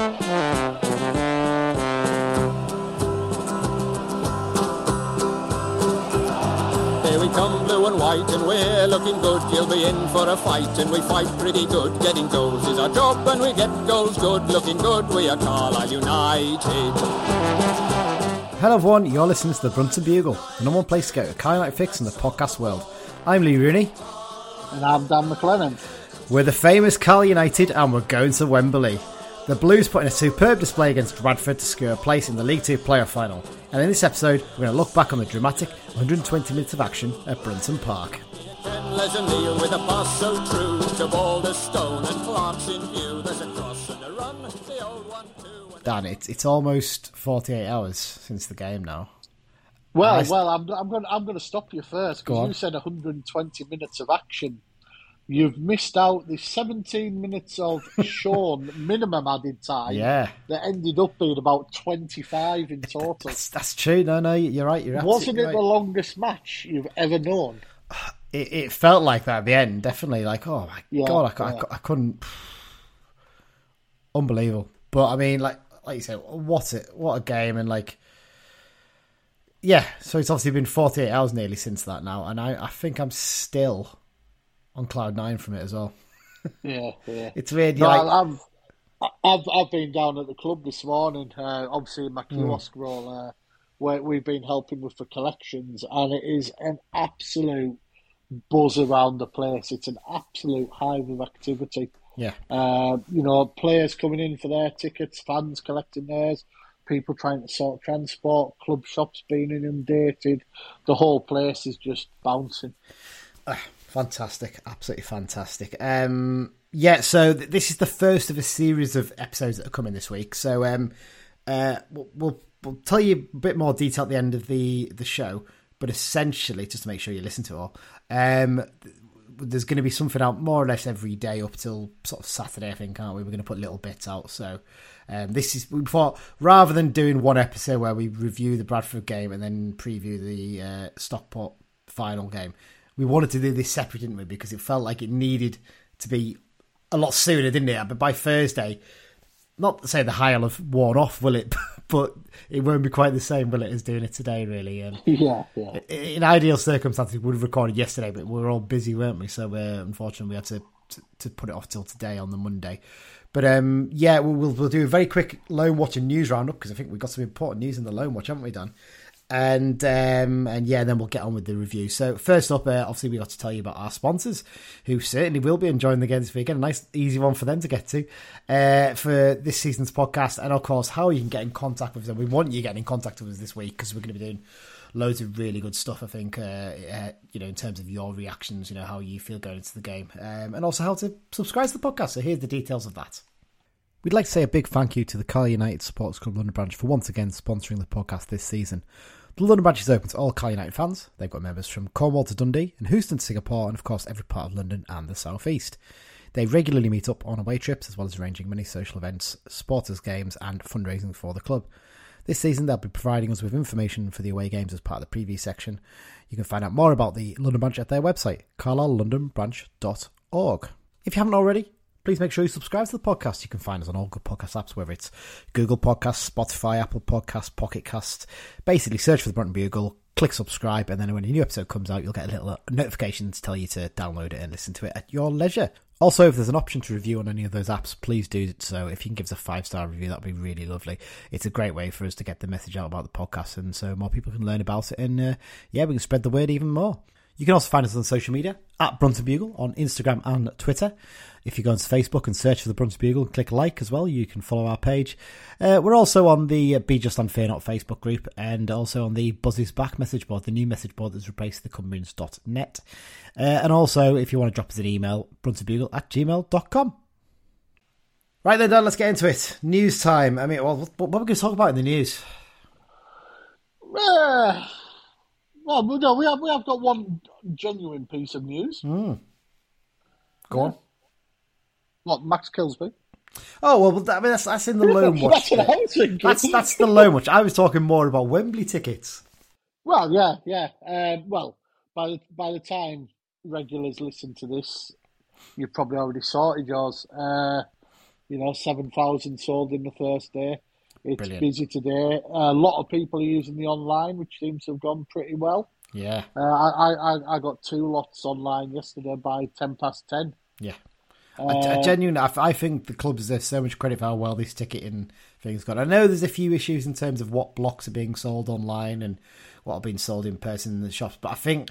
Here we come, blue and white, and we're looking good. You'll be in for a fight, and we fight pretty good. Getting goals is our job, and we get goals good. Looking good, we are Carlisle United. Hello everyone, you're listening to the Brunton Bugle, the number one place to get a Carlisle United fix in the podcast world. I'm Lee Rooney. And I'm Dan MacLennan. We're the famous Carlisle United, and we're going to Wembley. The Blues put in a superb display against Bradford to secure a place in the League Two playoff final. And in this episode, we're going to look back on the dramatic 120 minutes of action at Brunton Park. Les O'Neill with a pass so true to Balderstone and Clark's in view. There's a cross and a run, the old one too. Dan, it's, it's almost 48 hours since the game now. Well, Nice. well, I'm, I'm going. I'm going to stop you first Go because you said 120 minutes of action. You've missed out the 17 minutes of Sean minimum added time. Yeah. That ended up being about 25 in total. That's, that's true. No, no, you're right. You're Wasn't it right. the longest match you've ever known? it, it felt like that at the end, definitely. Like, oh my Yeah, god, I, cou- I, I couldn't. Unbelievable. But I mean, like, like you said, what it, what a game, and like, yeah. So it's obviously been forty eight hours nearly since that now, and I, I think I'm still on cloud nine from it as well. Yeah, yeah. It's weird. No, like, I've, I've I've been down at the club this morning. Uh, obviously, in my Hmm. kiosk role, uh, where we've been helping with the collections, and it is an absolute buzz around the place. It's an absolute hive of activity. yeah, Uh, you know, players coming in for their tickets, fans collecting theirs, people trying to sort transport, club shops being inundated. The whole place is just bouncing. Fantastic, absolutely fantastic. Um, yeah. So th- this is the first of a series of episodes that are coming this week. So um, uh, we'll, we'll we'll tell you a bit more detail at the end of the the show, but essentially, just to make sure you listen to it all, um, th- there's going to be something out more or less every day up till sort of Saturday, I think, aren't we? We're going to put little bits out. So um, this is we thought rather than doing one episode where we review the Bradford game and then preview the uh, Stockport final game, we wanted to do this separate, didn't we? Because it felt like it needed to be a lot sooner, didn't it? But by Thursday, not to say the high will have worn off, will it? but it won't be quite the same, will it, as doing it today, really? Um, Yeah, yeah. in ideal circumstances, we would have recorded yesterday, but we were all busy, weren't we? So uh, unfortunately, we had to, to to put it off till today on the Monday. But um, yeah, we'll, we'll we'll do a very quick loan watch and news roundup because I think we've got some important news in the loan watch, haven't we, Dan? And um, and yeah, then we'll get on with the review. So first up, uh, obviously we got to tell you about our sponsors, who certainly will be enjoying the game this weekend. A nice, easy one for them to get to uh, for this season's podcast, and of course how you can get in contact with them. We want you getting in contact with us this week because we're going to be doing loads of really good stuff. I think uh, uh, you know in terms of your reactions, you know how you feel going into the game, um, and also how to subscribe to the podcast. So here's the details of that. We'd like to say a big thank you to the Carl United Supporters Club London branch for once again sponsoring the podcast this season. The London branch is open to all Carl United fans. They've got members from Cornwall to Dundee and Houston to Singapore, and of course every part of London and the South East. They regularly meet up on away trips as well as arranging many social events, supporters games, and fundraising for the club. This season, they'll be providing us with information for the away games as part of the preview section. You can find out more about the London branch at their website, carlislelondonbranch.org. Please make sure you subscribe to the podcast. You can find us on all good podcast apps, whether it's Google Podcasts, Spotify, Apple Podcasts, Pocket Cast. Basically, search for the Brunton Bugle, click subscribe, and then when a new episode comes out, you'll get a little notification to tell you to download it and listen to it at your leisure. Also, if there's an option to review on any of those apps, please do so. If you can give us a five star review, that'd be really lovely. It's a great way for us to get the message out about the podcast, and so more people can learn about it. And uh, yeah, we can spread the word even more. You can also find us on social media at Brunton Bugle on Instagram and Twitter. If you go onto Facebook and search for the Brunton Bugle and click like as well, you can follow our page. Uh, we're also on the Be Just Fear Not Facebook group and also on the Buzzy's Back message board, the new message board that's replaced the Cumbrians.net. Uh, and also, if you want to drop us an email, bruntonbugle at gmail.com. Right then, Dan, let's get into it. News time. I mean, well, what, what are we going to talk about in the news? Uh, well, we- no, we have we have got one genuine piece of news. Hmm. Go on. What Max Kilsby? Oh well, I mean that's that's in the loan watch. That's. That's that's the loan watch. I was talking more about Wembley tickets. Well, yeah, yeah. Um, well, by the by the time regulars listen to this, you've probably already sorted yours. Uh, You know, seven thousand sold in the first day. It's Brilliant. busy today. a lot of people are using the online, which seems to have gone pretty well. Yeah, Uh, I, I I got two lots online yesterday by ten past ten. yeah. Uh, I, I genuinely, I, I think the club deserves so much credit for how well this ticketing thing's gone. I know there's a few issues in terms of what blocks are being sold online and what are being sold in person in the shops, but I think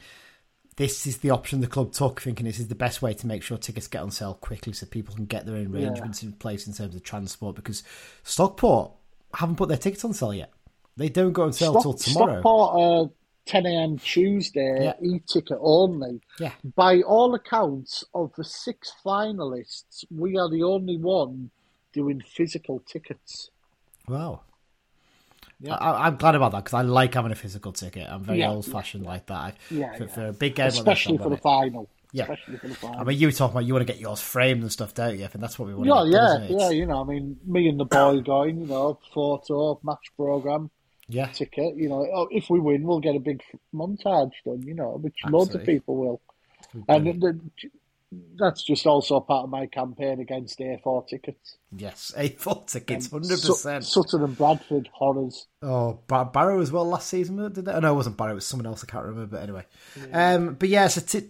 this is the option the club took, thinking this is the best way to make sure tickets get on sale quickly so people can get their own arrangements in place in terms of transport. Because Stockport haven't put their tickets on sale yet; they don't go on sale Stock- till tomorrow. Stockport, uh, 10 a.m. Tuesday, Yeah. e-ticket only. Yeah, By all accounts, of the six finalists, we are the only one doing physical tickets. wow. Yeah. I, I'm glad about that because I like having a physical ticket. I'm very Yeah. old fashioned like that. I, Yeah, for, yeah. for a big game, Especially for the it. final. Yeah. Especially for the final. I mean, you were talking about you want to get yours framed and stuff, don't you? I think that's what we want. yeah, to yeah, doesn't yeah. You know, I mean, me and the boy going, you know, photo, match program, yeah, ticket. You know, oh, if we win, we'll get a big montage done. You know, which loads of people will. And the, that's just also part of my campaign against A4 tickets. yes, A4 tickets, hundred percent. Sutton and Bradford horrors. Oh, Bar- Barrow as well last season, did they? Oh, no, it wasn't Barrow. It was someone else. I can't remember. But anyway, um, but yeah, so t-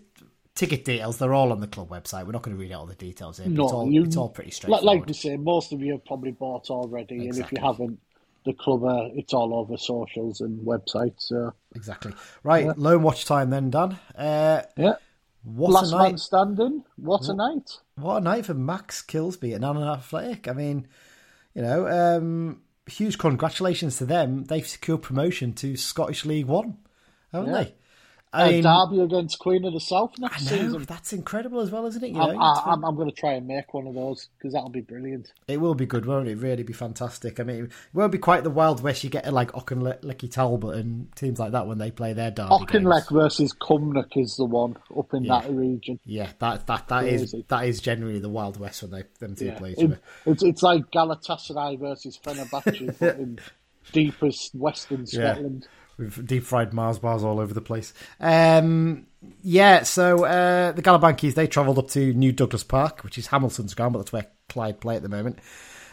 ticket details they're all on the club website. We're not going to read out all the details here. No, it's all you- it's all pretty straightforward. like we say, most of you have probably bought already, and if you haven't, the club uh, it's all over socials and websites. So exactly. Right, loan watch time then, Dan. Uh, yeah, what last a man night! standing. What a night! What a night for Max Kilsby and Annan Athletic. I mean, you know, um, huge congratulations to them. They've secured promotion to Scottish League One, haven't Yeah. they? I mean, Derby against Queen of the South next know season. that's incredible as well, isn't it? You I'm, know, I- I'm, I'm going to try and make one of those because that'll be brilliant. It will be good, won't it? Really be fantastic. I mean, it won't be quite the Wild West you get like Auchinleck Talbot and teams like that when they play their derby Auchinleck versus Cumnock is the one up in Yeah. that region. Yeah, that that that is that is generally the Wild West when they them two Yeah. play each It- other. it's, it's like Galatasaray versus Fenerbahce in deepest western Yeah. With deep fried Mars bars all over the place. Um, yeah, so uh, the Galabankies they travelled up to New Douglas Park, which is Hamilton's ground, but that's where Clyde play at the moment.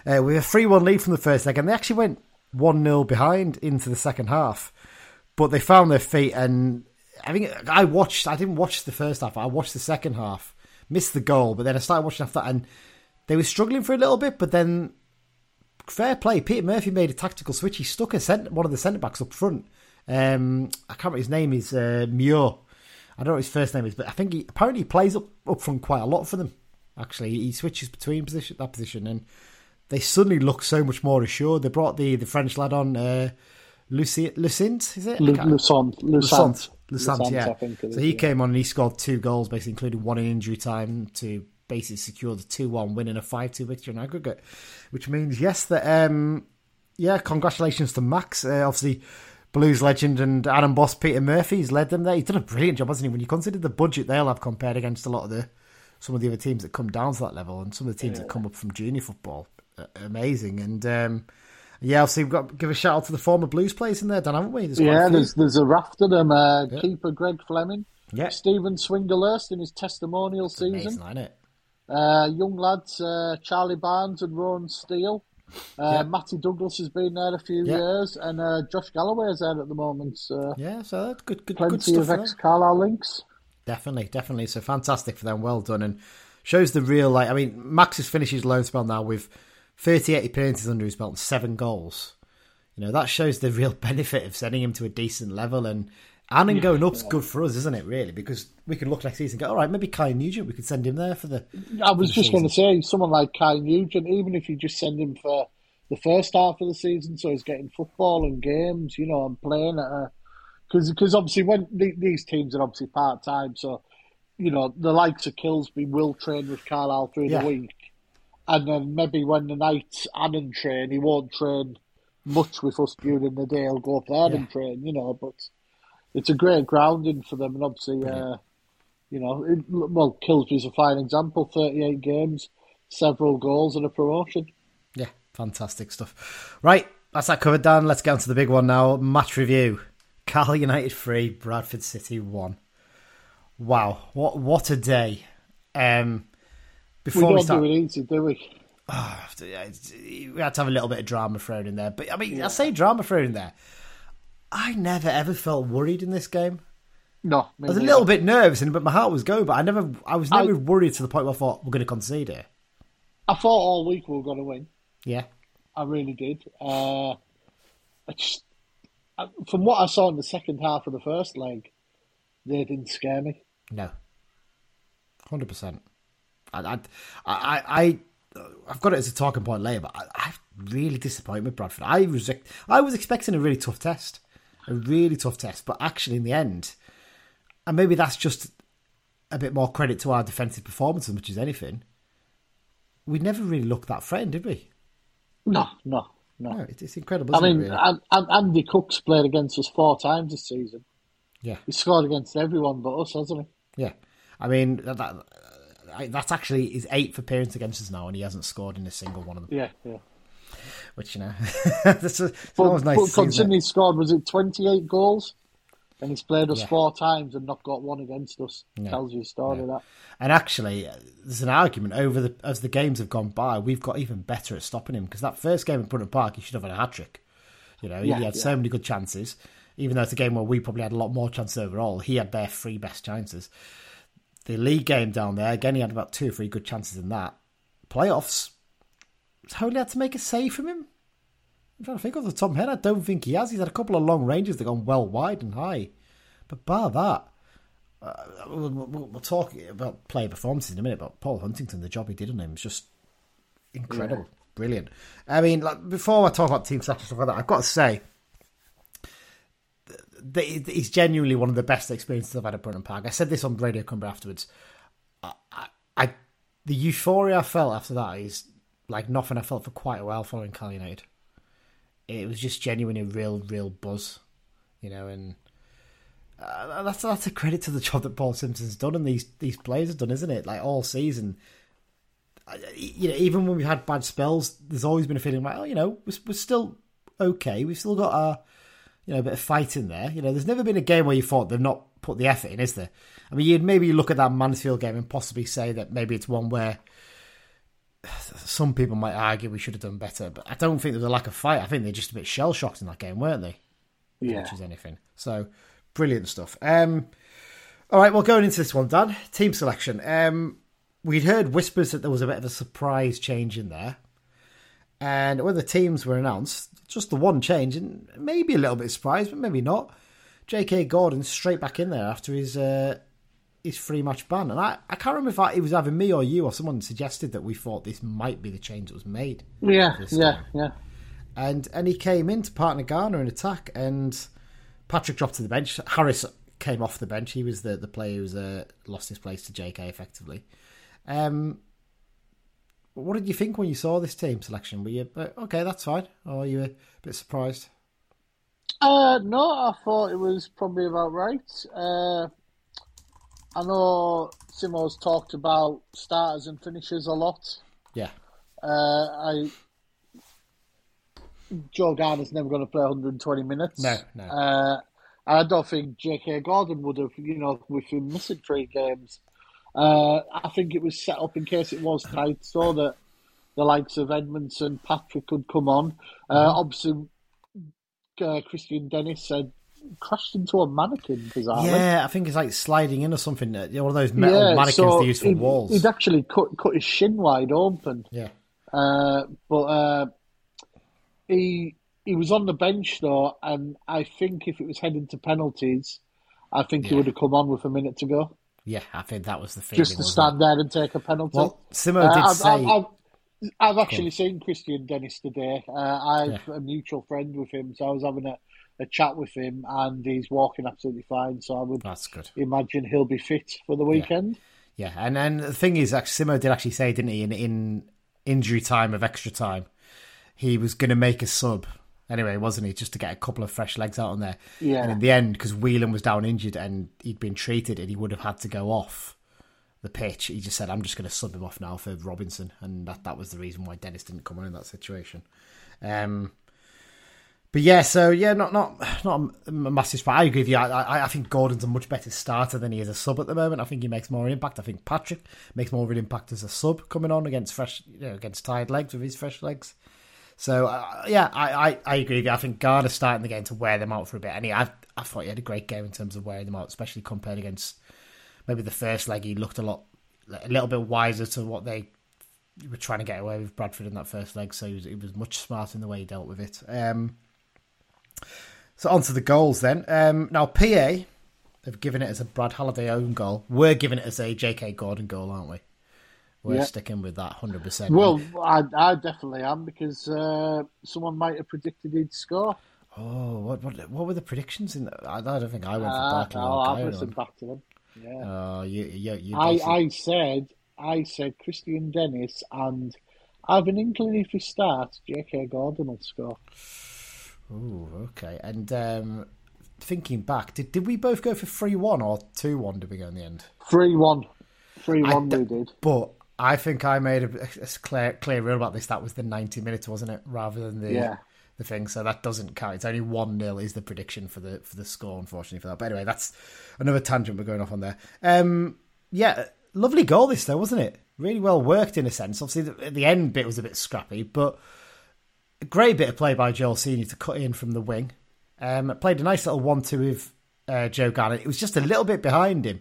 Uh, with a three-one lead from the first leg, and they actually went one 0 behind into the second half, but they found their feet. And I think I watched. I didn't watch the first half. I watched the second half. Missed the goal, but then I started watching after that, and they were struggling for a little bit, but then fair play. Peter Murphy made a tactical switch. He stuck a cent- one of the centre backs up front. Um, I can't remember his name. Is uh, Muir. I don't know what his first name is, but I think he apparently he plays up, up front quite a lot for them. Actually, he switches between position that position, and they suddenly look so much more assured. They brought the, the French lad on, uh, Lucy Lucint, is it? I Lu- can't- Lusant, Lusant, Lusant, Lusant, yeah. So he yeah. came on and he scored two goals, basically, including one in injury time to basically secure the 2 1 win and a 5 2 victory in aggregate. Which means, yes, that, um, yeah, congratulations to Max. Uh, obviously, Blues legend and Annan Boss Peter Murphy's led them there. He's done a brilliant job, hasn't he? When you consider the budget they'll have compared against a lot of the some of the other teams that come down to that level and some of the teams that come up from junior football, uh, amazing. And um, yeah, obviously we've got to give a shout out to the former Blues players in there, Dan, haven't we? There's Yeah, there's there's a raft of them. Uh, Keeper Greg Fleming, Yeah. Stephen Swinglehurst in his testimonial amazing, season. isn't it? Uh, young lads, uh, Charlie Barnes and Ron Steele. Uh. Matty Douglas has been there a few years, and uh, Josh Galloway is there at the moment. Uh, Yeah, so that's good, good, good plenty stuff. of ex Carlisle links. Definitely, definitely. So fantastic for them. Well done, and shows the real like. I mean, Max has finished his loan spell now with 38 appearances under his belt and seven goals. You know that shows the real benefit of sending him to a decent level, and and him going up's good for us, isn't it? Really, because we can look next season and go, all right, maybe Kai Nugent, we could send him there for the. I was the just going to say, someone like Kai Nugent, even if you just send him for the first half of the season, so he's getting football and games, you know, and playing at a. Because obviously, when the, these teams are obviously part time, so, you know, the likes of Kilsby will train with Carlisle through Yeah. the week. And then maybe when the nights Annan train, he won't train much with us during the day. He'll go up there and train, you know, but it's a great grounding for them. And obviously, uh, you know, it, well, Kilsby's a fine example 38 games, several goals, and a promotion. Yeah, fantastic stuff. Right, that's that covered, Dan. Let's get on to the big one now. Match review. Carl United three, Bradford City one. Wow, what what a day! Um, before we, don't start, do it easy, do we? oh, we had to have a little bit of drama thrown in there. But I mean, I say drama thrown in there. I never ever felt worried in this game. No, I was a little bit nervous, and but my heart was going. But I never, I was never I, worried to the point where I thought we're going to concede here. I thought all week we were going to win. Yeah, I really did. Uh, I just, from what I saw in the second half of the first leg, they didn't scare me. No, hundred percent. I, I, I, I, I've got it as a talking point later, but I, I really disappointed with Bradford. I was, I was expecting a really tough test, a really tough test, but actually in the end, and maybe that's just a bit more credit to our defensive performance as much as anything. We never really looked that threatened, did we? No, no, no. no it's, incredible. I mean, it, really? Andy Cook's played against us four times this season. Yeah, he scored against everyone but us, hasn't he? Yeah, I mean that, that that's actually his eighth appearance against us now, and he hasn't scored in a single one of them. Yeah, yeah. Which you know, that's a, but, nice but considering he scored, was it twenty eight goals? And he's played us yeah. four times and not got one against us. Yeah. Tells you a story yeah. that. And actually, uh, there's an argument over the as the games have gone by, we've got even better at stopping him because that first game in Brunton Park, he should have had a hat trick. You know, he had so many good chances. Even though it's a game where we probably had a lot more chances overall, he had their three best chances. The league game down there, again, he had about two or three good chances in that. Playoffs, Holy had to make a save from him. I'm trying to think off the top of my head. I don't think he has. He's had a couple of long ranges that gone well wide and high. But bar that, uh, we'll, we'll, we'll, talk about player performances in a minute. But Paul Huntington, the job he did on him was just incredible, yeah. brilliant. I mean, like before I talk about team stats and stuff like that, I've got to say that he's genuinely one of the best experiences I've had at Brunton Park. I said this on Radio Cumbria afterwards. I, I, I, the euphoria I felt after that is like nothing I felt for quite a while following Cal United it was just genuinely real, real buzz, you know, and uh, that's that's a credit to the job that Paul Simpson's done and these these players have done, isn't it? Like all season, you know, even when we've had bad spells, there's always been a feeling like, oh, you know, we're, we're still okay. We've still got our, you know, a bit of fight in there. You know, there's never been a game where you thought they've not put the effort in, is there? I mean, you'd maybe look at that Mansfield game and possibly say that maybe it's one where some people might argue we should have done better, but I don't think there was a lack of fight. I think they're just a bit shell shocked in that game, weren't they? Yeah. Which is anything. So brilliant stuff. Um, all right, well, going into this one, Dan, team selection. Um, we'd heard whispers that there was a bit of a surprise change in there. And when the teams were announced, just the one change, and maybe a little bit surprised, but maybe not. J.K. Gordon straight back in there after his uh, his free match ban. And I, I can't remember if I, it was either me or you or someone suggested that we thought this might be the change that was made. Yeah, yeah, yeah. And and he came in to partner Garner in attack, and Patrick dropped to the bench. Harris came off the bench. He was the, the player who's uh, lost his place to JK effectively. Um, what did you think when you saw this team selection? Were you uh, okay? That's fine, or were you a bit surprised? Uh, no, I thought it was probably about right. Uh, I know Simmo's talked about starters and finishers a lot. Yeah. Uh, I Joe Garner's never going to play 120 minutes. No, no. Uh, I don't think J.K. Gordon would have, you know, with him missing three games. Uh, I think it was set up in case it was tight so that the likes of Edmondson, Patrick could come on. Uh, mm-hmm. Obviously, uh, Kristian Dennis said crashed into a mannequin bizarrely. Yeah, I think it's like sliding in or something. Uh, one of those metal yeah, mannequins so they use for he'd, walls. He'd actually cut cut his shin wide open. Yeah. Uh, but uh, he he was on the bench though, and I think if it was heading to penalties, I think yeah. he would have come on with a minute to go. Yeah, I think that was the feeling. Just to stand it? there and take a penalty. Well, Simmo uh, did I've, say. I've, I've, I've actually seen Kristian Dennis today. Uh, I've yeah. a mutual friend with him, so I was having a, a chat with him, and he's walking absolutely fine. So I would That's good. imagine he'll be fit for the weekend. Yeah, yeah. and then the thing is, Simmo did actually say, didn't he, in, in injury time of extra time, he was going to make a sub anyway, wasn't he? Just to get a couple of fresh legs out on there. Yeah. And in the end, because Whelan was down injured and he'd been treated and he would have had to go off the pitch, he just said, I'm just going to sub him off now for Robinson. And that, that was the reason why Dennis didn't come on in that situation. Um, but yeah, so yeah, not not not a massive spot. I agree with you. I, I, I think Gordon's a much better starter than he is a sub at the moment. I think he makes more impact. I think Patrick makes more of an impact as a sub coming on against fresh, you know, against tired legs with his fresh legs. So uh, yeah, I, I, I agree with you. I think Garner's starting the game to wear them out for a bit, and he I, I thought he had a great game in terms of wearing them out, especially compared against maybe the first leg. He looked a lot a little bit wiser to what they were trying to get away with Bradford in that first leg. So he was, he was much smarter in the way he dealt with it. Um, so on to the goals then. Um, now PA have given it as a Brad Halliday own goal. We're giving it as a J.K. Gordon goal, aren't we? We're yeah. sticking with that hundred percent. Well, I, I, definitely am because uh, someone might have predicted he'd score. Oh, what what what were the predictions? In the, I, don't think I went for uh, Barclay. No, I've listened back to them. Yeah. Oh, you, you, you I, I said I said Kristian Dennis and I have an inkling if he starts, J.K. Gordon will score. Oh, okay. And um, thinking back, did did we both go for three one or two one? Did we go in the end? Three one. Three one. We did. But I think I made a, a clear clear rule about this. That was the ninety minutes, wasn't it? Rather than the yeah. the thing. So that doesn't count. It's only one 0 is the prediction for the for the score. Unfortunately for that. But anyway, that's another tangent we're going off on there. Um, yeah, lovely goal this though, wasn't it? Really well worked in a sense. Obviously, the, the end bit was a bit scrappy, but a great bit of play by Joel Senior to cut in from the wing. Um, played a nice little one-two with uh, Joe Garner. It was just a little bit behind him,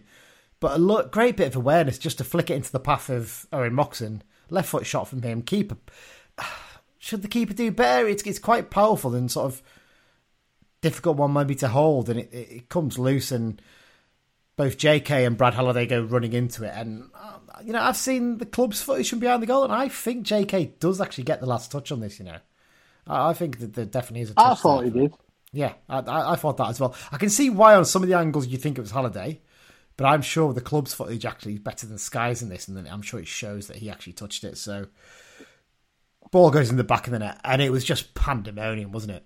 but a lo- great bit of awareness just to flick it into the path of Owen Moxon. Left foot shot from him. Keeper. Should the keeper do better? It's it's quite powerful and sort of difficult one maybe to hold, and it, it comes loose and both JK and Brad Halliday go running into it. And, uh, you know, I've seen the club's footage from behind the goal, and I think JK does actually get the last touch on this, you know. I, I think that there definitely is a touch. I thought he did. Yeah, I, I, I, thought that as well. I can see why on some of the angles you think it was Halliday, but I'm sure the club's footage actually is better than Sky's in this, and then I'm sure it shows that he actually touched it. So, ball goes in the back of the net, and it was just pandemonium, wasn't it?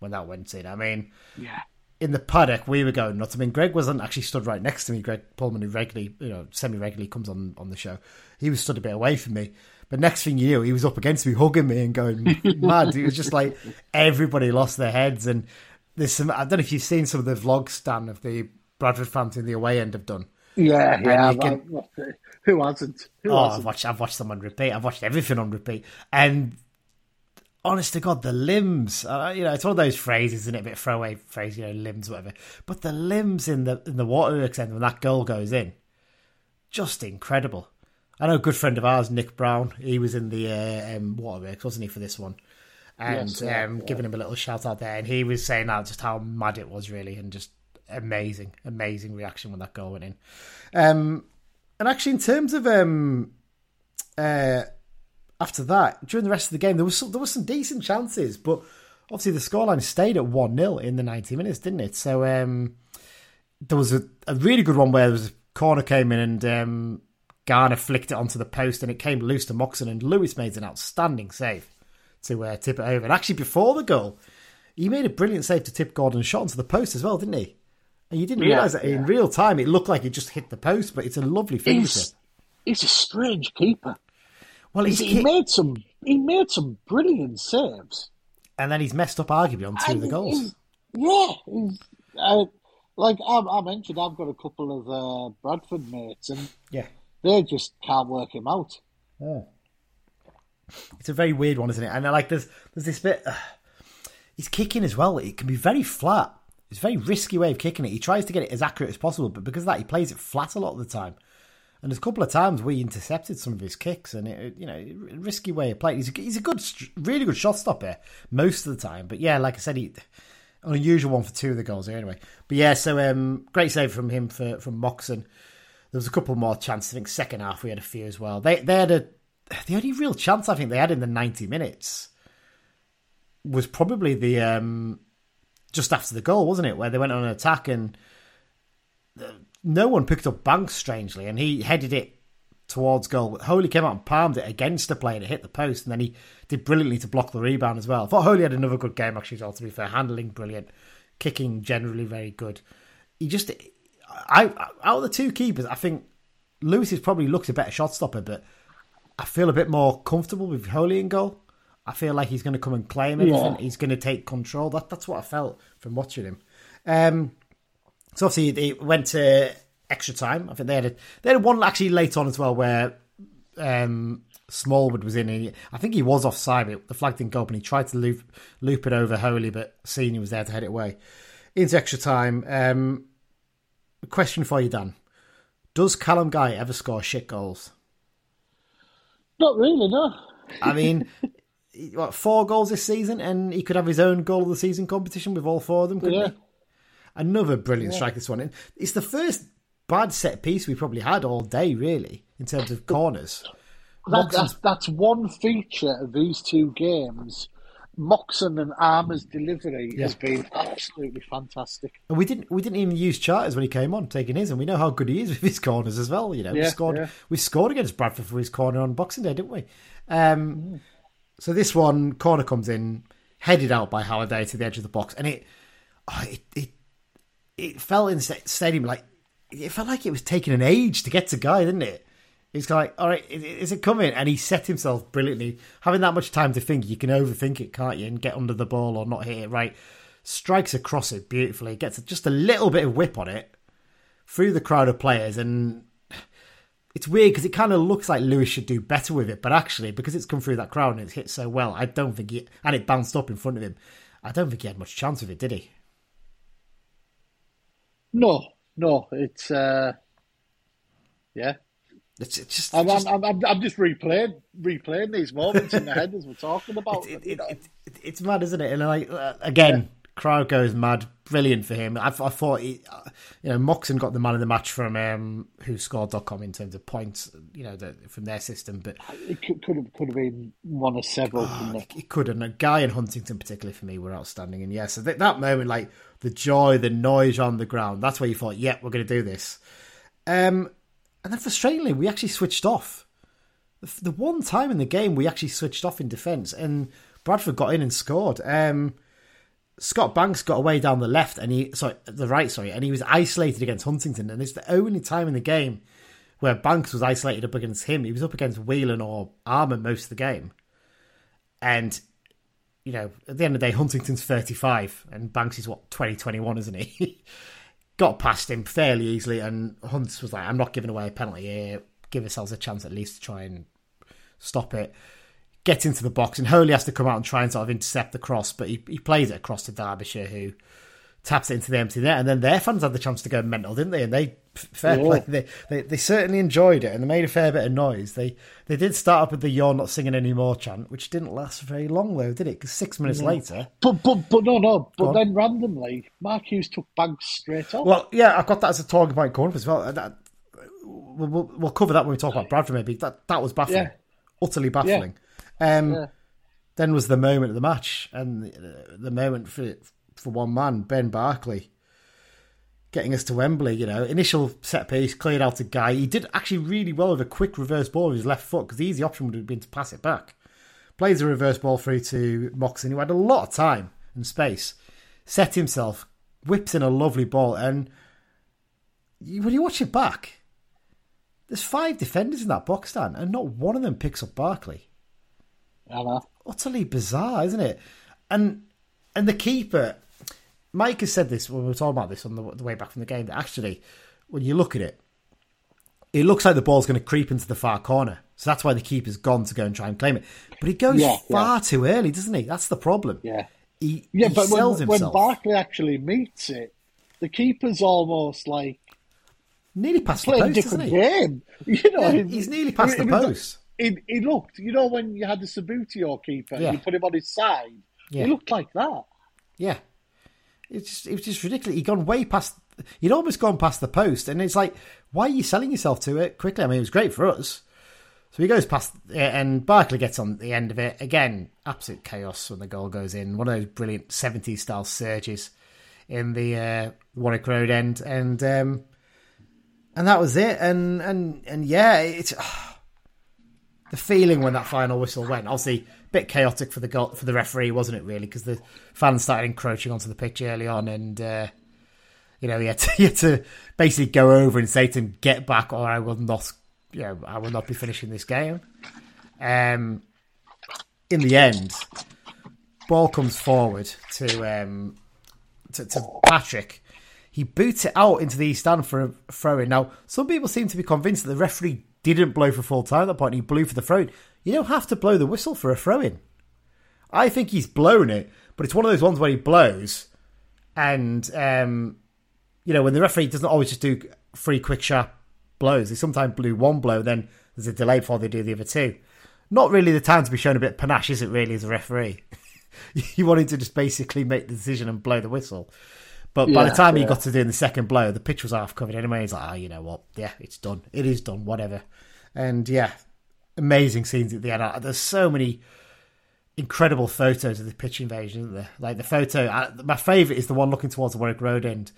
When that went in, I mean, yeah, in the paddock, we were going nuts. I mean, Greg wasn't actually stood right next to me. Greg Pullman, who regularly, you know, semi regularly comes on on the show, he was stood a bit away from me. But next thing you knew, he was up against me, hugging me and going mad. It was just like everybody lost their heads. And there's some. I don't know if you've seen some of the vlogs, Stan, of the Bradford fans in the away end have done. Yeah, yeah. Can, who hasn't? Who oh, hasn't? I've watched. I've watched them on repeat. I've watched everything on repeat, and honest to God, the limbs. Uh, you know, it's one of those phrases, isn't it? A bit throwaway phrase, you know, limbs, whatever. But the limbs in the in the waterworks end when that goal goes in, just incredible. I know a good friend of ours, Nick Brown. He was in the uh, um, waterworks, wasn't he, for this one? And yes, yeah, um, yeah. giving him a little shout out there, and he was saying that just how mad it was, really, and just amazing, amazing reaction when that goal went in. Um, and actually, in terms of um, uh, after that, during the rest of the game, there was some, there was some decent chances, but obviously the scoreline stayed at one 0 in the ninety minutes, didn't it? So um, there was a, a, really good one where there was a corner came in and um, Garner flicked it onto the post and it came loose to Moxon and Lewis made an outstanding save to uh, tip it over. And actually, before the goal, he made a brilliant save to tip Gordon's shot onto the post as well, didn't he? And you didn't yeah, realise that yeah. in real time. It looked like it just hit the post, but it's a lovely fingertip. He's, he's a strange keeper. Well, he ki- made some he made some brilliant saves, and then he's messed up arguably on two and of the goals. Yeah, uh, like I, I, mentioned, I've got a couple of uh, Bradford mates, and yeah, they just can't work him out. Oh. It's a very weird one, isn't it? And like there's there's this bit. Uh, he's kicking as well. It can be very flat. It's a very risky way of kicking it. He tries to get it as accurate as possible, but because of that, he plays it flat a lot of the time. And there's a couple of times we intercepted some of his kicks, and it, you know, risky way of playing. He's a, he's a good, really good shot stopper most of the time. But yeah, like I said, he an unusual one for two of the goals here anyway. But yeah, so um, great save from him for from Moxon. There was a couple more chances. I think second half we had a few as well. They they had a the only real chance I think they had in the ninety minutes was probably the um, just after the goal, wasn't it? Where they went on an attack and no one picked up Banks strangely, and he headed it towards goal. Holy came out and palmed it against the player It hit the post, and then he did brilliantly to block the rebound as well. I thought Holy had another good game actually. Well, to be fair, handling brilliant, kicking generally very good. He just, I out of the two keepers, I think Lewis has probably looked a better shot stopper, but I feel a bit more comfortable with Holy in goal. I feel like he's going to come and claim it. Yeah. He's going to take control. That that's what I felt from watching him. Um, so obviously they went to extra time. I think they had a, they had one actually late on as well where um, Smallwood was in. He, I think he was offside, but the flag didn't go up, and he tried to loop loop it over Holy, but Senior was there to head it away into extra time. Um, question for you, Dan: Does Callum Guy ever score shit goals? Not really, no. I mean, what four goals this season, and he could have his own goal of the season competition with all four of them, couldn't Yeah. he? Another brilliant strike. This one. It's the first bad set piece we probably had all day, really, in terms of corners. That, that's, that's one feature of these two games. Moxon and Armer's delivery has been absolutely fantastic. And we didn't we didn't even use Charters when he came on taking his, and we know how good he is with his corners as well. You know, we scored yeah. we scored against Bradford for his corner on Boxing Day, didn't we? Um, so this one corner comes in, headed out by Halliday to the edge of the box, and it oh, it it it felt in the stadium like it felt like it was taking an age to get to Guy, didn't it? It's like, all right, is it coming? And he set himself brilliantly. Having that much time to think, you can overthink it, can't you? And get under the ball or not hit it right. Strikes across it beautifully. Gets just a little bit of whip on it through the crowd of players. And it's weird because it kind of looks like Lewis should do better with it. But actually, because it's come through that crowd and it's hit so well, I don't think he. And it bounced up in front of him. I don't think he had much chance of it, did he? No, no, it's uh, yeah. It's, it's just. I'm, just- I'm, I'm, I'm just replaying replaying these moments in the head as we're talking about. it, it, it, it, it's mad, isn't it? And like uh, again, crowd goes mad. Brilliant for him. I, I thought he, uh, you know, Moxon got the man of the match from um, WhoScored.com in terms of points, you know, the, from their system. But It could, could have could have been one of several. it, it could, and a guy in Huntington particularly for me were outstanding. And yeah, so that, that moment, like the joy, the noise on the ground, that's where you thought, yeah, we're going to do this. Um, and then frustratingly, we actually switched off. The, one time in the game we actually switched off in defence, and Bradford got in and scored. Um, Scott Banks got away down the left, and he sorry the right, sorry, and he was isolated against Huntington, and it's the only time in the game where Banks was isolated up against him. He was up against Whelan or Armer most of the game, and you know at the end of the day, Huntington's thirty-five, and Banks is what 20, 21, isn't he? got past him fairly easily, and Hunt was like, "I'm not giving away a penalty here. Give ourselves a chance at least to try and stop it." Get into the box, and Holy has to come out and try and sort of intercept the cross, but he, he plays it across to Derbyshire, who taps it into the empty net, and then their fans had the chance to go mental, didn't they? And they fair Yeah. play, they, they they certainly enjoyed it, and they made a fair bit of noise. They they did start up with the "You're not singing anymore" chant, which didn't last very long though, did it? Because six minutes later, But but but no no. But on. then randomly, Mark Hughes took Banks straight off. Well, yeah, I've got that as a talking point corner as well. Uh, That, we'll, we'll, cover that when we talk about Bradford. Maybe that that was baffling, Yeah. utterly baffling. Um, Yeah. Then was the moment of the match, and the, the moment for for one man, Ben Barclay, getting us to Wembley. You know, initial set piece cleared out a guy. He did actually really well with a quick reverse ball with his left foot because the easy option would have been to pass it back. Plays a reverse ball through to Moxon, who had a lot of time and space. Set himself, whips in a lovely ball, and you, when you watch it back, there's five defenders in that box stand, and not one of them picks up Barclay. Utterly bizarre, isn't it? And and the keeper, Mike has said this when we were talking about this on the, the way back from the game. That actually, when you look at it, it looks like the ball's going to creep into the far corner. So that's why the keeper's gone to go and try and claim it. But he goes Yeah, far too early, doesn't he? That's the problem. Yeah. He, Yeah, he but when, sells when himself. Barclay actually meets it, the keeper's almost like nearly past the playing a post, different game. You know, Yeah, he's nearly past it the post. He, he looked, you know, when you had the Subbuteo keeper, Yeah. you put him on his side. Yeah. He looked like that. Yeah. It's just, it was just ridiculous. He'd gone way past, he'd almost gone past the post. And it's like, why are you selling yourself to it quickly? I mean, it was great for us. So he goes past and Barclay gets on the end of it. Again, absolute chaos when the goal goes in. One of those brilliant 70s style surges in the uh, Warwick Road end. And um, and that was it. And, and, and yeah, it's. the feeling when that final whistle went. Obviously, bit chaotic for the goal, for the referee, wasn't it? Really, because the fans started encroaching onto the pitch early on, and uh, you know he had, to, he had to basically go over and say to him, "Get back, or I will not, you know, I will not be finishing this game." Um, in the end, ball comes forward to um, to, to Patrick. He boots it out into the stand for a throw in. Now, some people seem to be convinced that the referee didn't blow for full time at that point. He blew for the throw. You don't have to blow the whistle for a throw in. I think he's blown it, but it's one of those ones where he blows, and um, you know when the referee doesn't always just do three quick sharp blows. They sometimes blew one blow, then there's a delay before they do the other two. Not really the time to be shown a bit of panache, is it? Really, as a referee, you wanted to just basically make the decision and blow the whistle. But by Yeah, the time he got to doing the second blow, the pitch was half covered anyway. He's like, oh, you know what? Yeah, it's done. It is done. Whatever. And yeah, amazing scenes at the end. Uh, There's so many incredible photos of the pitch invasion, isn't there? Like the photo, uh, my favourite is the one looking towards the Warwick Road end,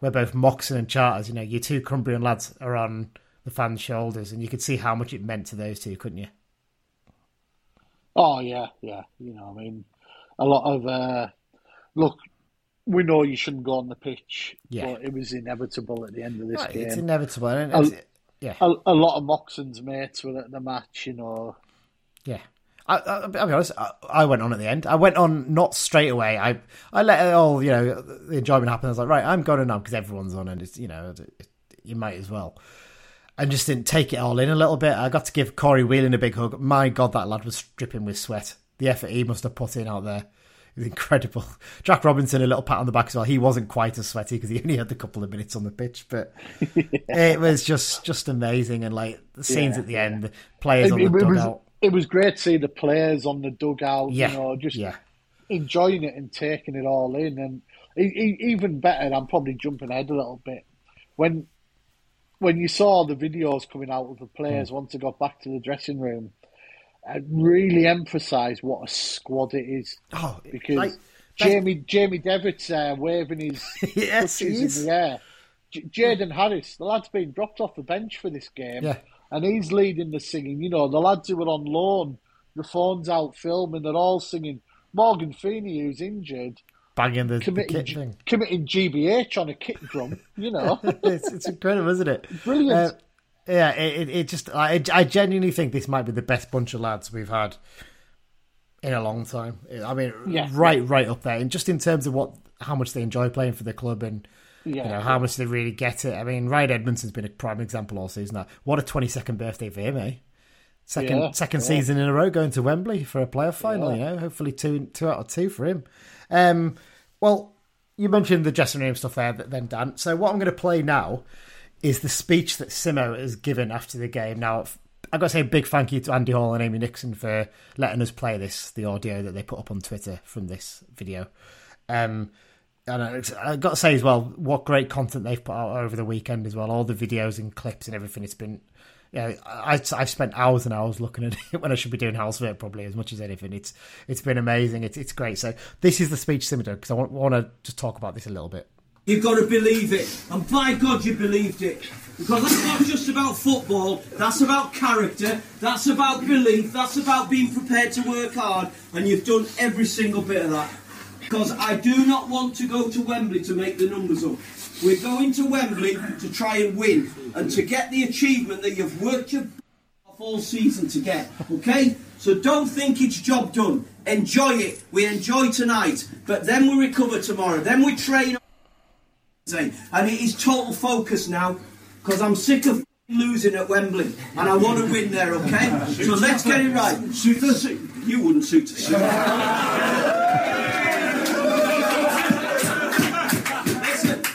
where both Moxon and Charters, you know, your two Cumbrian lads are on the fans' shoulders, and you could see how much it meant to those two, couldn't you? Oh yeah, yeah. You know, I mean, a lot of uh, look. We know you shouldn't go on the pitch, Yeah. but it was inevitable at the end of this game. it's inevitable. And it's, yeah, a, a lot of Moxon's mates were at the match. You know, Yeah. I, I, I'll be honest. I, I went on at the end. I went on not straight away. I I let it all you know the enjoyment happen. I was like, right, I'm going now because everyone's on, and it's you know it, you might as well. And just didn't take it all in a little bit. I got to give Corey Whelan a big hug. My God, that lad was dripping with sweat. The effort he must have put in out there is incredible. Jack Robinson, a little pat on the back as well. He wasn't quite as sweaty because he only had a couple of minutes on the pitch, but it was just just amazing. And like the scenes Yeah, at the end, the players it, on the it was dugout. it was great to see the players on the dugout. Yeah, You know, just yeah. enjoying it and taking it all in. And even better, I'm probably jumping ahead a little bit when when you saw the videos coming out of the players hmm. once they got back to the dressing room. Really emphasise what a squad it is Oh, because like, Jamie Jamie Devitt's uh, waving his Yes, in the air. J- Jayden Harris, the lad's been dropped off the bench for this game, Yeah. and he's leading the singing. You know, the lads who were on loan, the phone's out filming, they're all singing. Morgan Feeney, who's injured, banging the, the committing, kit thing. committing GBH on a kit drum. You know, it's, it's incredible, isn't it? Brilliant. Uh, yeah, it, it, just I, I genuinely think this might be the best bunch of lads we've had in a long time. I mean, Yeah. right, right up there, and just in terms of what how much they enjoy playing for the club and. Yeah. You know how much they really get it. I mean, Ryan Edmondson's been a prime example all season. Now, what a twenty-second birthday for him, eh? Second, Yeah, second yeah. season in a row going to Wembley for a playoff final. You know, hopefully two, two out of two for him. Um, well, you mentioned the dressing room stuff there, then Dan. So what I'm going to play now is the speech that Simmo has given after the game. Now, I've got to say a big thank you to Andy Hall and Amy Nixon for letting us play this, the audio that they put up on Twitter from this video. Um, and I've got to say as well, what great content they've put out over the weekend as well. All the videos and clips and everything. It's been, yeah, I, I've spent hours and hours looking at it when I should be doing housework probably as much as anything. It's it's been amazing. It's it's great. So this is the speech Simmo because I want, want to just talk about this a little bit. You've got to believe it. And by God, you believed it. Because that's not just about football, that's about character, that's about belief, that's about being prepared to work hard, and you've done every single bit of that. Because I do not want to go to Wembley to make the numbers up. We're going to Wembley to try and win and to get the achievement that you've worked your off all season to get. Okay? So don't think it's job done. Enjoy it. We enjoy tonight, but then we recover tomorrow. Then we train. And it is total focus now because I'm sick of losing at Wembley and I want to win there. Okay, so let's get it right. You wouldn't suit. Listen,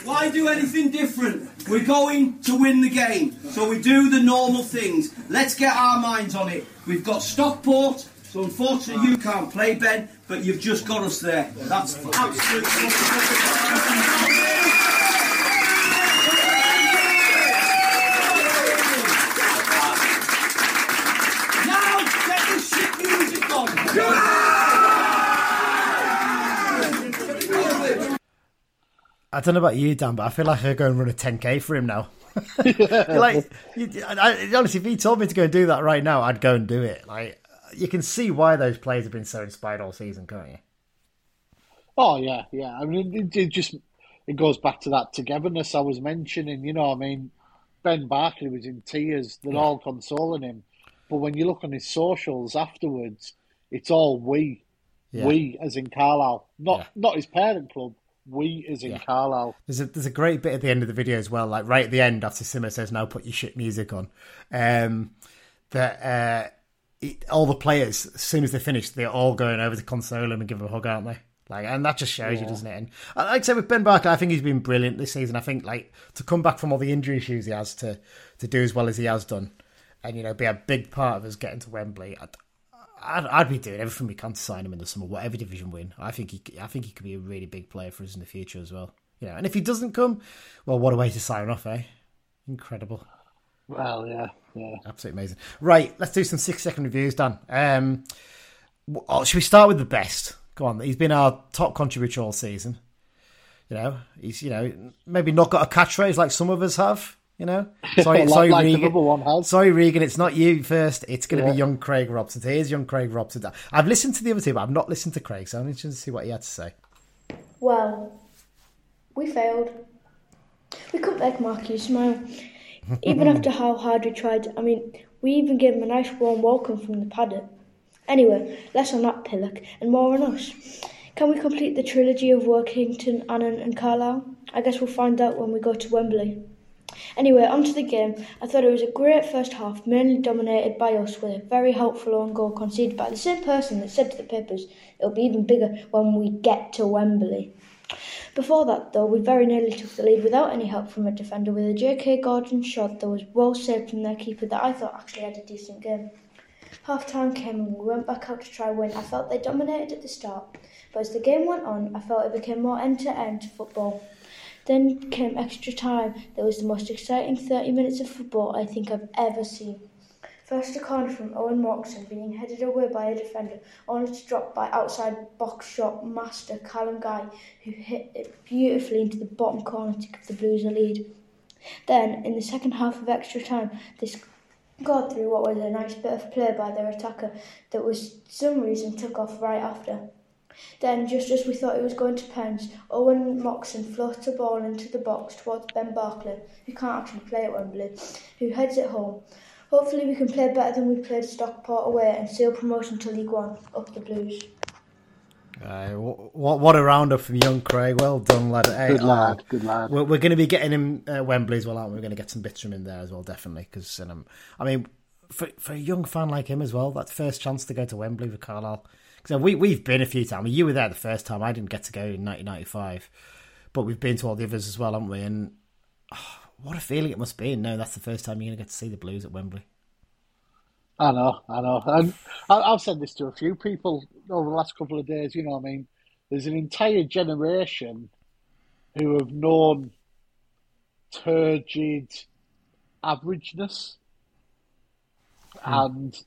why do anything different? We're going to win the game, so we do the normal things. Let's get our minds on it. We've got Stockport, so unfortunately you can't play, Ben, but you've just got us there. That's absolutely. Now get the shit music on. I don't know about you, Dan, but I feel like I go and run a 10k for him now. You're like, you, I, honestly, if he told me to go and do that right now, I'd go and do it. Like, you can see why those players have been so inspired all season, can't you? Oh yeah, yeah. I mean, it, it just it goes back to that togetherness I was mentioning. You know, I mean, Ben Barclay was in tears. They're all consoling him, but when you look on his socials afterwards, It's all we, Yeah. we as in Carlisle, not Yeah. not his parent club. We is in Yeah. Carlisle. There's a there's a great bit at the end of the video as well, like right at the end after Simmer says, "Now put your shit music on." Um, that uh, it, all the players, as soon as they finish, they're all going over to console him and give him a hug, aren't they? Like, and that just shows you, doesn't it? And like I said with Ben Barclay, I think he's been brilliant this season. I think like to come back from all the injury issues he has to to do as well as he has done, and you know be a big part of us getting to Wembley. I'd, I'd, I'd be doing everything we can to sign him in the summer, whatever division win. I think he, I think he could be a really big player for us in the future as well. You know, and if he doesn't come, well, what a way to sign off, eh? Incredible, Well, yeah, yeah. absolutely amazing. Right, let's do some six second reviews, Dan. Um, oh, should we start with the best? Go on, he's been our top contributor all season. You know, he's you know maybe not got a catchphrase like some of us have. You know, sorry, Like- sorry, like Regan. number one has. Sorry, Regan, it's not you first. It's going to Yeah. be young Craig Robson. Here's young Craig Robson. I've listened to the other two, but I've not listened to Craig, so I'm interested to see what he had to say. Well, we failed. We couldn't make Marky smile. Even after how hard we tried, I mean, we even gave him a nice warm welcome from the paddock. Anyway, less on that pillock and more on us. Can we complete the trilogy of Workington, Annan, and Carlisle? I guess we'll find out when we go to Wembley. Anyway, on to the game. I thought it was a great first half, mainly dominated by us, with a very helpful own goal conceded by the same person that said to the papers it'll be even bigger when we get to Wembley. Before that, though, we very nearly took the lead without any help from a defender with a J.K. Gordon shot that was well saved from their keeper that I thought actually had a decent game. Half time came and we went back out to try win. I felt they dominated at the start, but as the game went on, I felt it became more end to end football. Then came extra time. That was the most exciting 30 minutes of football I think I've ever seen. First, a corner from Owen Moxon being headed away by a defender, only to drop by outside box shot master Callum Guy, who hit it beautifully into the bottom corner to give the Blues a lead. Then, in the second half of extra time, they scored through what was a nice bit of play by their attacker that was some reason took off right after. Then, just as we thought it was going to pens, Owen Moxon floats a ball into the box towards Ben Barclay, who can't actually play at Wembley, who heads it home. Hopefully, we can play better than we played Stockport away and seal promotion to League One. Up the Blues. Uh, what, what a roundup from young Craig. Well done, lad. Hey, Good lad, good lad. We're, we're going to be getting him at Wembley as well, aren't we? We're going to get some bits from him there as well, definitely. Because um, I mean, for for a young fan like him as well, that first chance to go to Wembley with Carlisle. Because we we've been a few times. You were there the first time. I didn't get to go in 1995, but we've been to all the others as well, haven't we? And oh, what a feeling it must be. No, that's the first time you're going to get to see the Blues at Wembley. I know, I know. And I've said this to a few people over the last couple of days. You know, what I mean, there's an entire generation who have known turgid averageness, hmm. and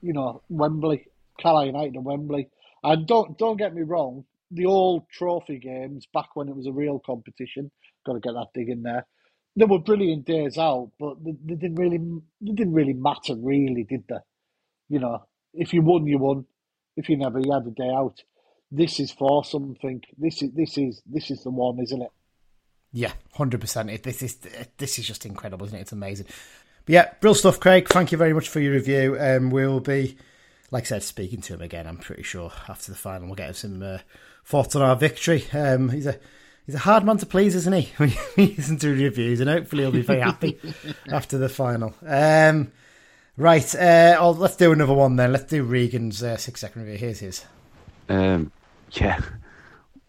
you know, Wembley, Carlisle United, and Wembley. And don't don't get me wrong, the old trophy games back when it was a real competition. Got to get that dig in there. They were brilliant days out, but they, they didn't really they didn't really matter, really, did they? You know, if you won, you won. If you never, you had a day out. This is for something. This is this is this is the one, isn't it? Yeah, hundred percent. This is this is just incredible, isn't it? It's amazing. But yeah, real stuff, Craig. Thank you very much for your review. Um, we'll be, like I said, speaking to him again. I'm pretty sure after the final, we'll get him some uh, thoughts on our victory. Um, he's a he's a hard man to please, isn't he? When you listen to reviews, and hopefully he'll be very happy after the final. Um, right, uh, oh, let's do another one then. Let's do Regan's uh, six second review. Here's his. Um, yeah,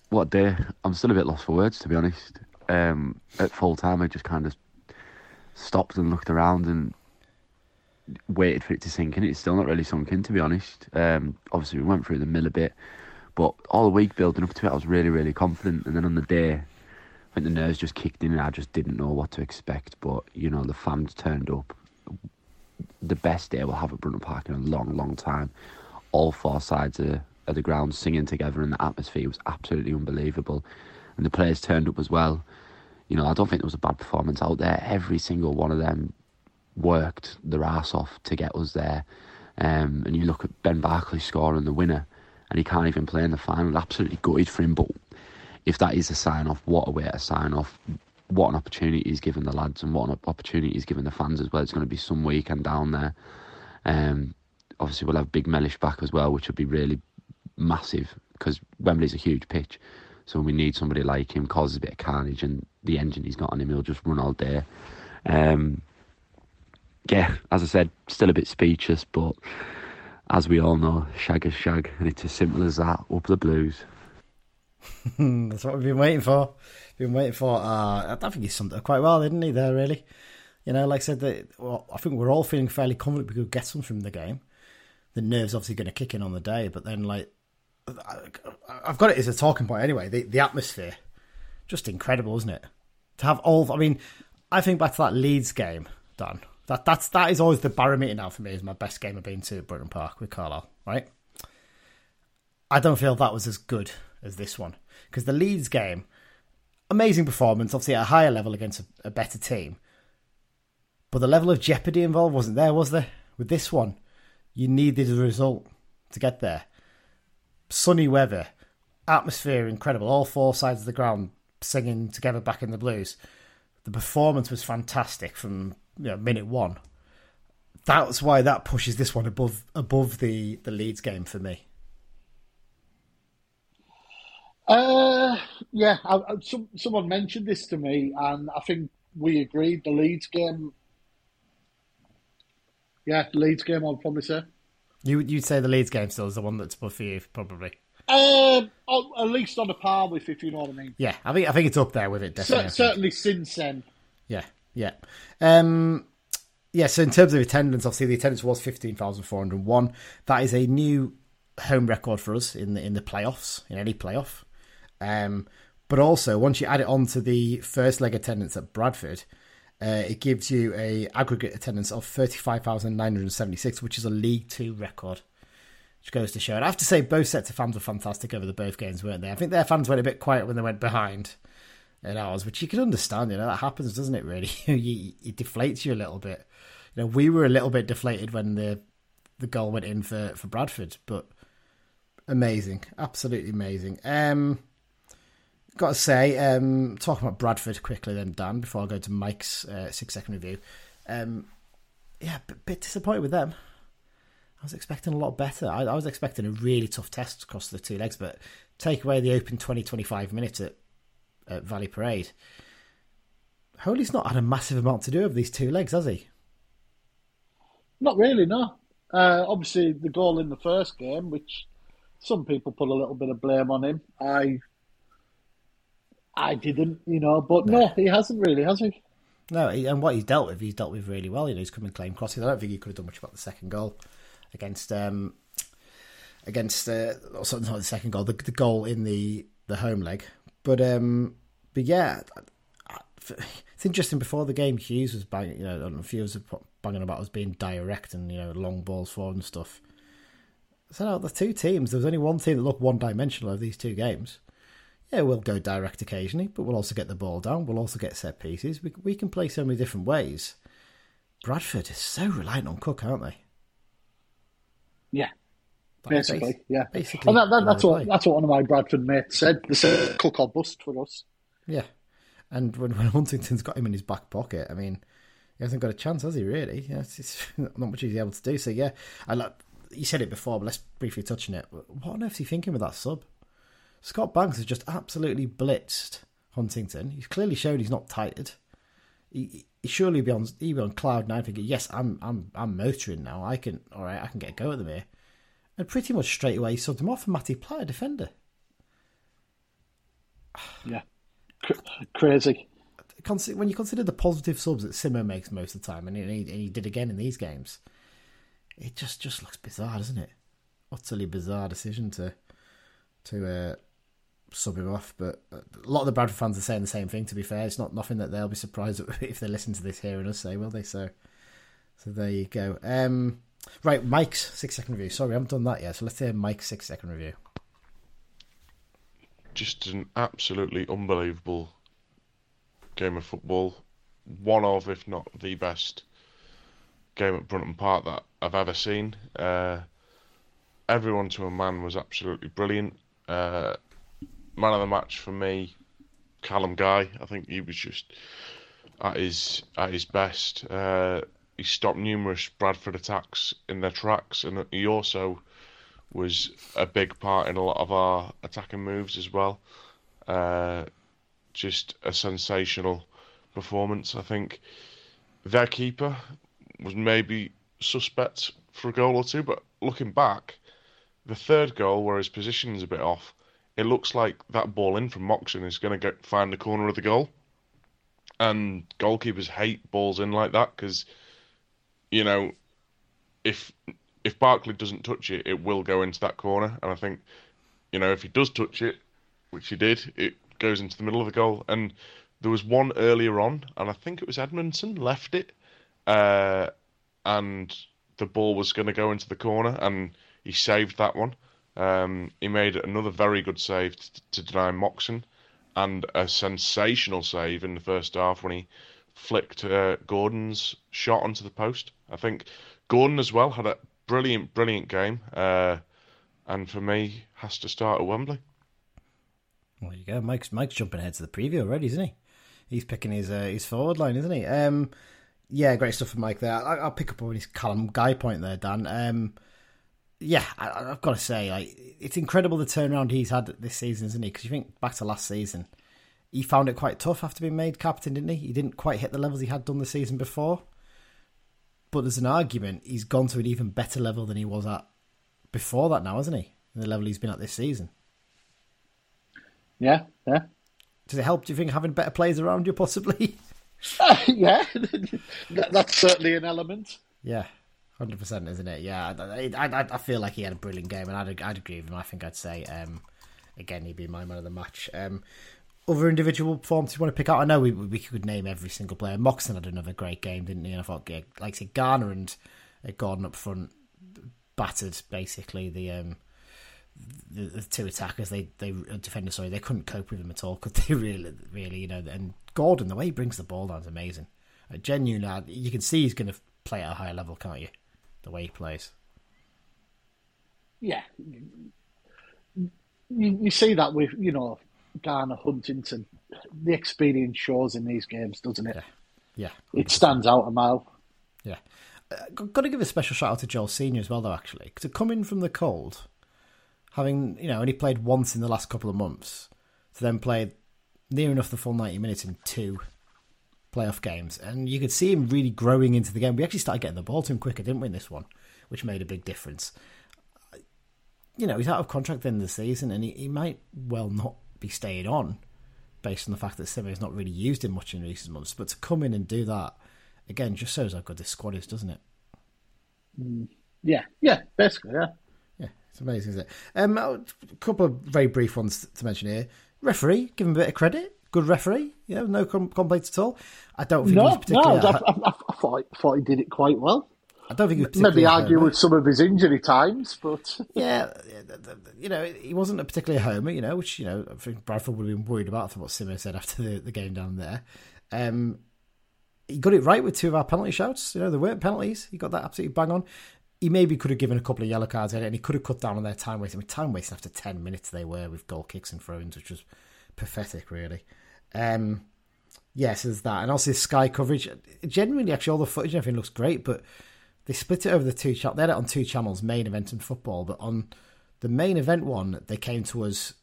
what a day. I'm still a bit lost for words, to be honest. Um, at full time, I just kind of stopped and looked around and waited for it to sink in. It's still not really sunk in, to be honest. Um, obviously, we went through the mill a bit, but all the week building up to it, I was really, really confident. And then on the day, I think the nerves just kicked in and I just didn't know what to expect. But, you know, the fans turned up. The best day we'll have at Brunton Park in a long, long time. All four sides of, of the ground singing together, and the atmosphere was absolutely unbelievable. And the players turned up as well. You know, I don't think there was a bad performance out there. Every single one of them worked their ass off to get us there. Um, and you look at Ben Barclay scoring the winner, and he can't even play in the final. Absolutely gutted for him. But if that is a sign off, what a way to sign off. What an opportunity he's given the lads, and what an opportunity he's given the fans as well. It's going to be some weekend down there. Um, obviously we'll have Big Mellish back as well, which would be really massive because Wembley's a huge pitch. So we need somebody like him, causes a bit of carnage, and the engine he's got on him, he'll just run all day. Um, yeah, as I said, still a bit speechless, but as we all know, shag is shag, and it's as simple as that. Up the blues. That's what we've been waiting for. Been waiting for. Uh, I think he summed it up quite well, didn't he? There, really. You know, like I said, well, I think we're all feeling fairly confident we could get some from the game. The nerves obviously going to kick in on the day, but then like I've got it as a talking point anyway. The the atmosphere, just incredible, isn't it? To have all, I mean, I think back to that Leeds game, Dan. That that's that is always the barometer now for me. Is my best game I've been to at Brunton Park with Carlisle, right? I don't feel that was as good as this one because the Leeds game, amazing performance, obviously at a higher level against a, a better team, but the level of jeopardy involved wasn't there, was there? With this one, you needed a result to get there. Sunny weather, atmosphere incredible, all four sides of the ground singing together back in the blues. The performance was fantastic from you know, minute one. That's why that pushes this one above above the the Leeds game for me. Uh, yeah, I, I, some, someone mentioned this to me, and I think we agreed. The Leeds game, yeah, the Leeds game. I'd probably say. You you'd say the Leeds game still is the one that's above for you, probably. Um, at least on a par with, if you know what I mean. Yeah, I think I think it's up there with it. Definitely. C- certainly since then. Yeah, yeah. Um, yeah, so in terms of attendance, obviously the attendance was fifteen thousand four hundred one. That is a new home record for us in the in the playoffs in any playoff. Um, but also once you add it on to the first leg attendance at Bradford, uh, it gives you a aggregate attendance of thirty five thousand nine hundred seventy six, which is a League Two record. Which goes to show. And I have to say, both sets of fans were fantastic over the both games, weren't they? I think their fans went a bit quiet when they went behind in ours, which you can understand. You know that happens, doesn't it? Really, it deflates you a little bit. You know, we were a little bit deflated when the the goal went in for for Bradford, but amazing, absolutely amazing. Um, got to say, um, talking about Bradford quickly, then Dan, before I go to Mike's uh, six second review. Um, yeah, bit disappointed with them. I was expecting a lot better. I, I was expecting a really tough test across the two legs, but take away the open 20 25 minutes at, at Valley Parade. Holy's not had a massive amount to do over these two legs, has he? Not really, no. Uh, obviously, the goal in the first game, which some people put a little bit of blame on him. I, I didn't, you know, but no, he hasn't really, has he? No, and what he's dealt with, he's dealt with really well. You know, he's coming claim crossing. I don't think he could have done much about the second goal against um, against uh, not the second goal, the, the goal in the the home leg. But um, but yeah, it's interesting. Before the game, Hughes was banging, you know, Hughes was banging about us being direct and you know long balls forward and stuff. So no, the two teams. There was only one team that looked one dimensional of these two games. Yeah, we'll go direct occasionally, but we'll also get the ball down. We'll also get set pieces. We we can play so many different ways. Bradford is so reliant on Cook, aren't they? Yeah, basically, yeah. Basically, and that, that, that's what that's what one of my Bradford mates said. They said Cook or bust for us. Yeah, and when, when Huntington's got him in his back pocket, I mean, he hasn't got a chance, has he? Really? Yeah, it's, it's not much he's able to do. So yeah, I like you said it before, but let's briefly touch on it. What on earth is he thinking with that sub? Scott Banks has just absolutely blitzed Huntington. He's clearly shown he's not tired. He, he surely be on he be on cloud nine, thinking, "Yes, I'm I'm I'm motoring now. I can all right. I can get a go at them here." And pretty much straight away, he subbed him off for Matty Platt, defender. Yeah, crazy. When you consider the positive subs that Simmo makes most of the time, and he, and he did again in these games, it just just looks bizarre, doesn't it? Utterly bizarre decision to to uh, sub him off. But a lot of the Bradford fans are saying the same thing. To be fair, it's not nothing that they'll be surprised if they listen to this hearing us say, will they? So, so there you go. Um, right, Mike's six second review. Sorry, I haven't done that yet. So let's hear Mike's six second review. Just an absolutely unbelievable game of football. One of, if not the best game at Brunton Park that I've ever seen. Uh, everyone to a man was absolutely brilliant. Uh, man of the match for me, Callum Guy. I think he was just at his at his best. Uh, he stopped numerous Bradford attacks in their tracks, and he also was a big part in a lot of our attacking moves as well. Uh, just a sensational performance. I think their keeper was maybe suspect for a goal or two, but looking back, the third goal where his position is a bit off, it looks like that ball in from Moxon is going to find the corner of the goal, and goalkeepers hate balls in like that because, you know, if if Barclay doesn't touch it, it will go into that corner, and I think, you know, if he does touch it, which he did, it goes into the middle of the goal, and there was one earlier on, and I think it was Edmondson left it, uh, and the ball was going to go into the corner, and he saved that one. Um, he made another very good save to, to deny Moxon, and a sensational save in the first half when he flicked uh, Gordon's shot onto the post. I think Gordon as well had a brilliant, brilliant game, uh, and for me has to start at Wembley. Well, there you go. Mike's Mike's jumping ahead to the preview already, isn't he? He's picking his uh, his forward line, isn't he? Um, yeah, great stuff from Mike there. I, will pick up on his Callum Guy point there, Dan. Um, yeah, I, have got to say, like, it's incredible the turnaround he's had this season, isn't he? Because you think back to last season, he found it quite tough after being made captain, didn't he? He didn't quite hit the levels he had done the season before. But there's an argument he's gone to an even better level than he was at before that now, hasn't he? The level he's been at this season. Yeah, yeah. Does it help? Do you think having better players around you possibly? Uh, yeah, that, that's certainly an element. Yeah, hundred percent, isn't it? Yeah, I, I, I, feel like he had a brilliant game, and I'd, I'd agree with him. I think I'd say um, again he'd be my man of the match. Um, other individual performances you want to pick out? I know we we could name every single player. Moxon had another great game, didn't he? And I thought, like I said, Garner and uh, Gordon up front battered basically the um, the, the, two attackers, they they uh, defenders, sorry, they couldn't cope with him at all. Could they really, really, you know? And Gordon, the way he brings the ball down is amazing. Uh, genuinely, you can see he's going to play at a higher level, can't you? The way he plays. Yeah, you, you see that with you know Garner, Huntington. The experience shows in these games, doesn't it? Yeah, yeah. it stands out a mile. Yeah, uh, got to give a special shout out to Joel Senior as well, though. Actually, to come in from the cold having you know only played once in the last couple of months, to then play near enough the full ninety minutes in two playoff games, and you could see him really growing into the game. We actually started getting the ball to him quicker, didn't we? In this one, which made a big difference. You know, he's out of contract at the end of the season, and he, he might well not be staying on based on the fact that Simmo's not really used him much in recent months. But to come in and do that again just shows how good this squad is, doesn't it? Mm, yeah, yeah, basically, yeah. Yeah, it's amazing, isn't it? Um, a couple of very brief ones to mention here. Referee, give him a bit of credit. Good referee, yeah, no com- complaints at all. I don't think no, he was particularly. No, I, I, I, thought, I thought he did it quite well. I don't think he was maybe argue with some of his injury times, but yeah, you know, he wasn't a particularly a homer, you know, which you know I think Bradford would have been worried about from what Simmo said after the, the game down there. Um, he got it right with two of our penalty shouts. You know, there weren't penalties. He got that absolutely bang on he maybe could have given a couple of yellow cards in it, and he could have cut down on their time wasting. I mean, time wasting after ten minutes they were with goal kicks and throw-ins, which was pathetic, really. Um, yes, there's that, and also the Sky coverage. Generally, actually, all the footage and everything looks great, but they split it over the two. Cha- they had it on two channels, main event and football, but on the main event one, they came to us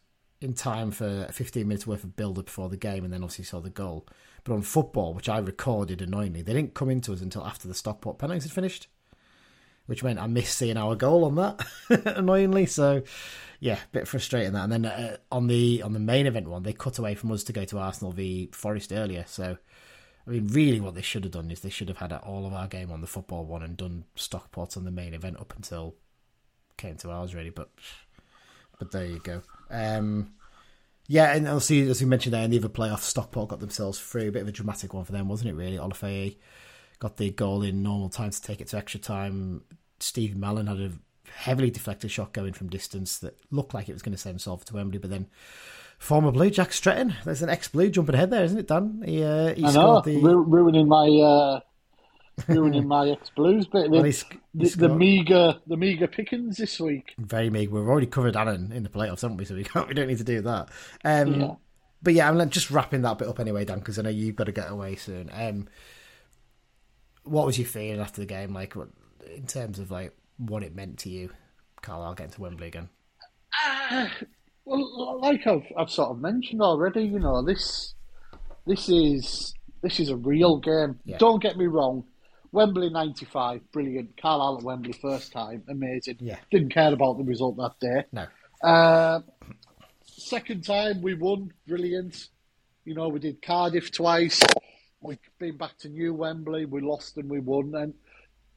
in time for 15 minutes worth of build up before the game, and then obviously saw the goal. But on football, which I recorded annoyingly, they didn't come into us until after the Stockport penalties had finished which meant I missed seeing our goal on that annoyingly. So yeah, a bit frustrating that. And then uh, on the on the main event one, they cut away from us to go to Arsenal v Forest earlier. So I mean, really, what they should have done is they should have had all of our game on the football one and done Stockport on the main event up until came to ours, really. But but there you go. Um, yeah, and I'll see as we mentioned there, in the other playoff, Stockport got themselves through. A bit of a dramatic one for them, wasn't it? Really, Olaofe got the goal in normal time to take it to extra time. Steve Mallon had a heavily deflected shot going from distance that looked like it was going to send Salford to Wembley, but then former Blue Jack Stretton, there's an ex Blue jumping ahead there, isn't it, Dan? He, uh, he I know, the... Ru- ruining my uh, ruining my ex Blues bit. Well, he's, he's the, the meager the meager pickings this week. Very meager. We've already covered Annan in the playoffs, haven't we? So we can't. We don't need to do that. Um, yeah. But yeah, I'm just wrapping that bit up anyway, Dan, because I know you've got to get away soon. Um, what was your feeling after the game? Like, what, in terms of like what it meant to you, Carl? I'll get to Wembley again? Uh, well, like I've I've sort of mentioned already, you know this this is this is a real game. Yeah. Don't get me wrong. Wembley '95, brilliant. Carlisle at Wembley first time, amazing. Yeah. Didn't care about the result that day. No. Uh, second time we won, brilliant. You know, we did Cardiff twice. We've been back to New Wembley. We lost and we won. And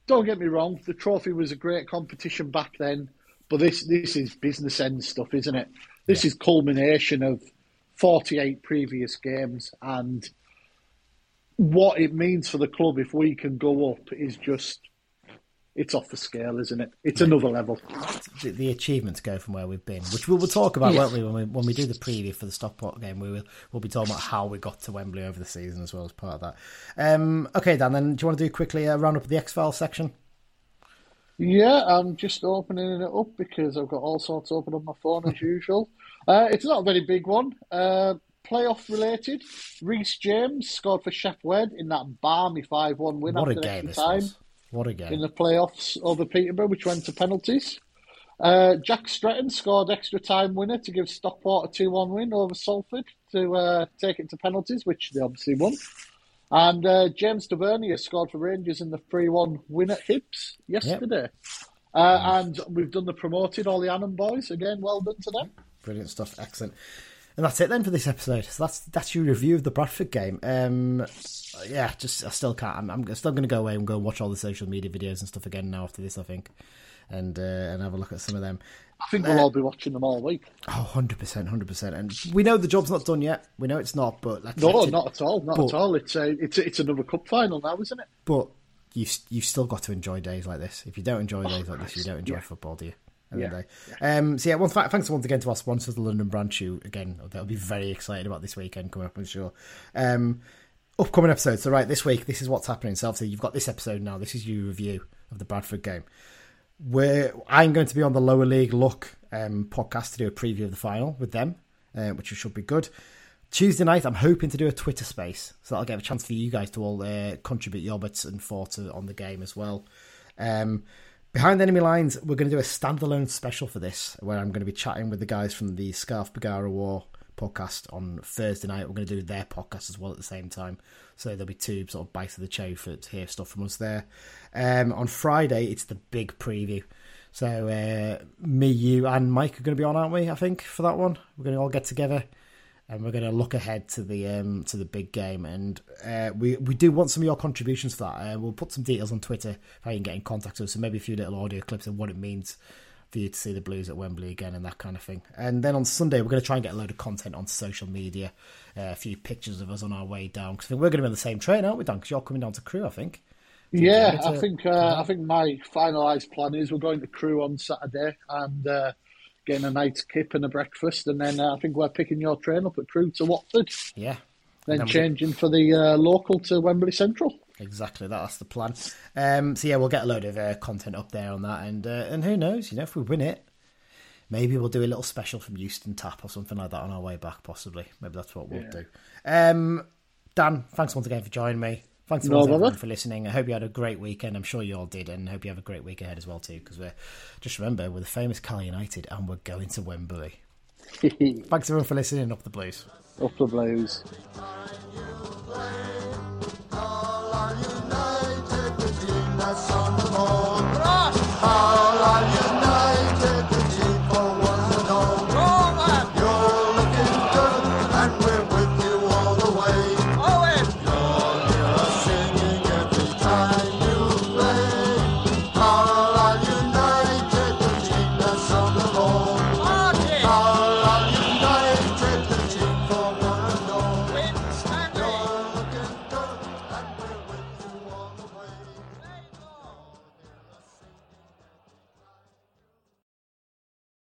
don't get me wrong, the trophy was a great competition back then. But this this is business end stuff, isn't it? This is culmination of 48 previous games and what it means for the club if we can go up is just it's off the scale, isn't it? It's another level. the, the achievements go from where we've been, which we will talk about, Yeah. won't we? When we when we do the preview for the Stockport game, we will we'll be talking about how we got to Wembley over the season as well as part of that. Um, okay, Dan. Then do you want to do quickly a roundup of the X Files section? Yeah, I'm just opening it up because I've got all sorts open on my phone as usual. Uh, it's not a very big one. Uh, playoff related. Reece James scored for Sheff Wed in that balmy 5 1 win What a after game extra this time was! What a game. in the playoffs over Peterborough, which went to penalties. Uh, Jack Stretton scored extra time winner to give Stockport a 2 1 win over Salford to uh, take it to penalties, which they obviously won. And uh, James Tavernier scored for Rangers in the 3 1 win at Hibs yesterday. Uh, and we've done the promoted, all the Annan boys. Again, well done to them. Brilliant stuff. Excellent. And that's it then for this episode. So that's that's your review of the Bradford game. Um, yeah, just I still can't. I'm, I'm still going to go away and go and watch all the social media videos and stuff again now after this. I think, and uh, and have a look at some of them. I think we'll all be watching them all week. Oh, 100 percent, hundred percent. And we know the job's not done yet. We know it's not, but let's, No, not at all. Not But- at all. It's a, it's a, it's another cup final now, isn't it? But you you still got to enjoy days like this. If you don't enjoy days like this, you don't enjoy Yeah. football, do you? Yeah. end of the day. Um, so yeah, once, thanks once again to our sponsors, the London Branch. Who again, they'll be very excited about this weekend coming up. I'm sure. Um, upcoming episodes. So right, this week, this is what's happening. So obviously, you've got this episode now. This is your review of the Bradford game. Where I'm going to be on the lower league look um, podcast to do a preview of the final with them, uh, which should be good. Tuesday night, I'm hoping to do a Twitter space, so that'll get a chance for you guys to all uh, contribute your bits and thoughts on the game as well. Um, behind enemy lines, we're going to do a standalone special for this, where I'm going to be chatting with the guys from the Scarf Bagara War podcast on Thursday night. We're going to do their podcast as well at the same time, so there'll be two sort of bites of the cherry for to hear stuff from us there. Um, on Friday, it's the big preview. So uh, me, you, and Mike are going to be on, aren't we? I think for that one, we're going to all get together and we're going to look ahead to the um, to the big game. And uh, we we do want some of your contributions for that. Uh, we'll put some details on Twitter how you can get in contact with us, and maybe a few little audio clips of what it means for you to see the Blues at Wembley again and that kind of thing. And then on Sunday, we're going to try and get a load of content on social media, uh, a few pictures of us on our way down because we're going to be on the same train, aren't we, Dan? Because you're coming down to Crewe, I think. Yeah, It's I think uh, I think my finalised plan is we're going to Crewe on Saturday and uh, getting a night's kip and a breakfast, and then uh, I think we're picking your train up at Crewe to Watford, Yeah. then, then we- changing for the uh, local to Wembley Central. Exactly, that- that's the plan. Um, so yeah, we'll get a load of uh, content up there on that, and uh, and who knows, you know, if we win it, maybe we'll do a little special from Euston Tap or something like that on our way back, possibly. Maybe that's what we'll do. Um, Dan, thanks once again for joining me. Thanks No everyone for listening. I hope you had a great weekend. I'm sure you all did, and hope you have a great week ahead as well too. Because we're just remember we're the famous Cal United, and we're going to Wembley. Thanks everyone for listening. Up the Blues. Up the Blues united within the Son of all. Rush!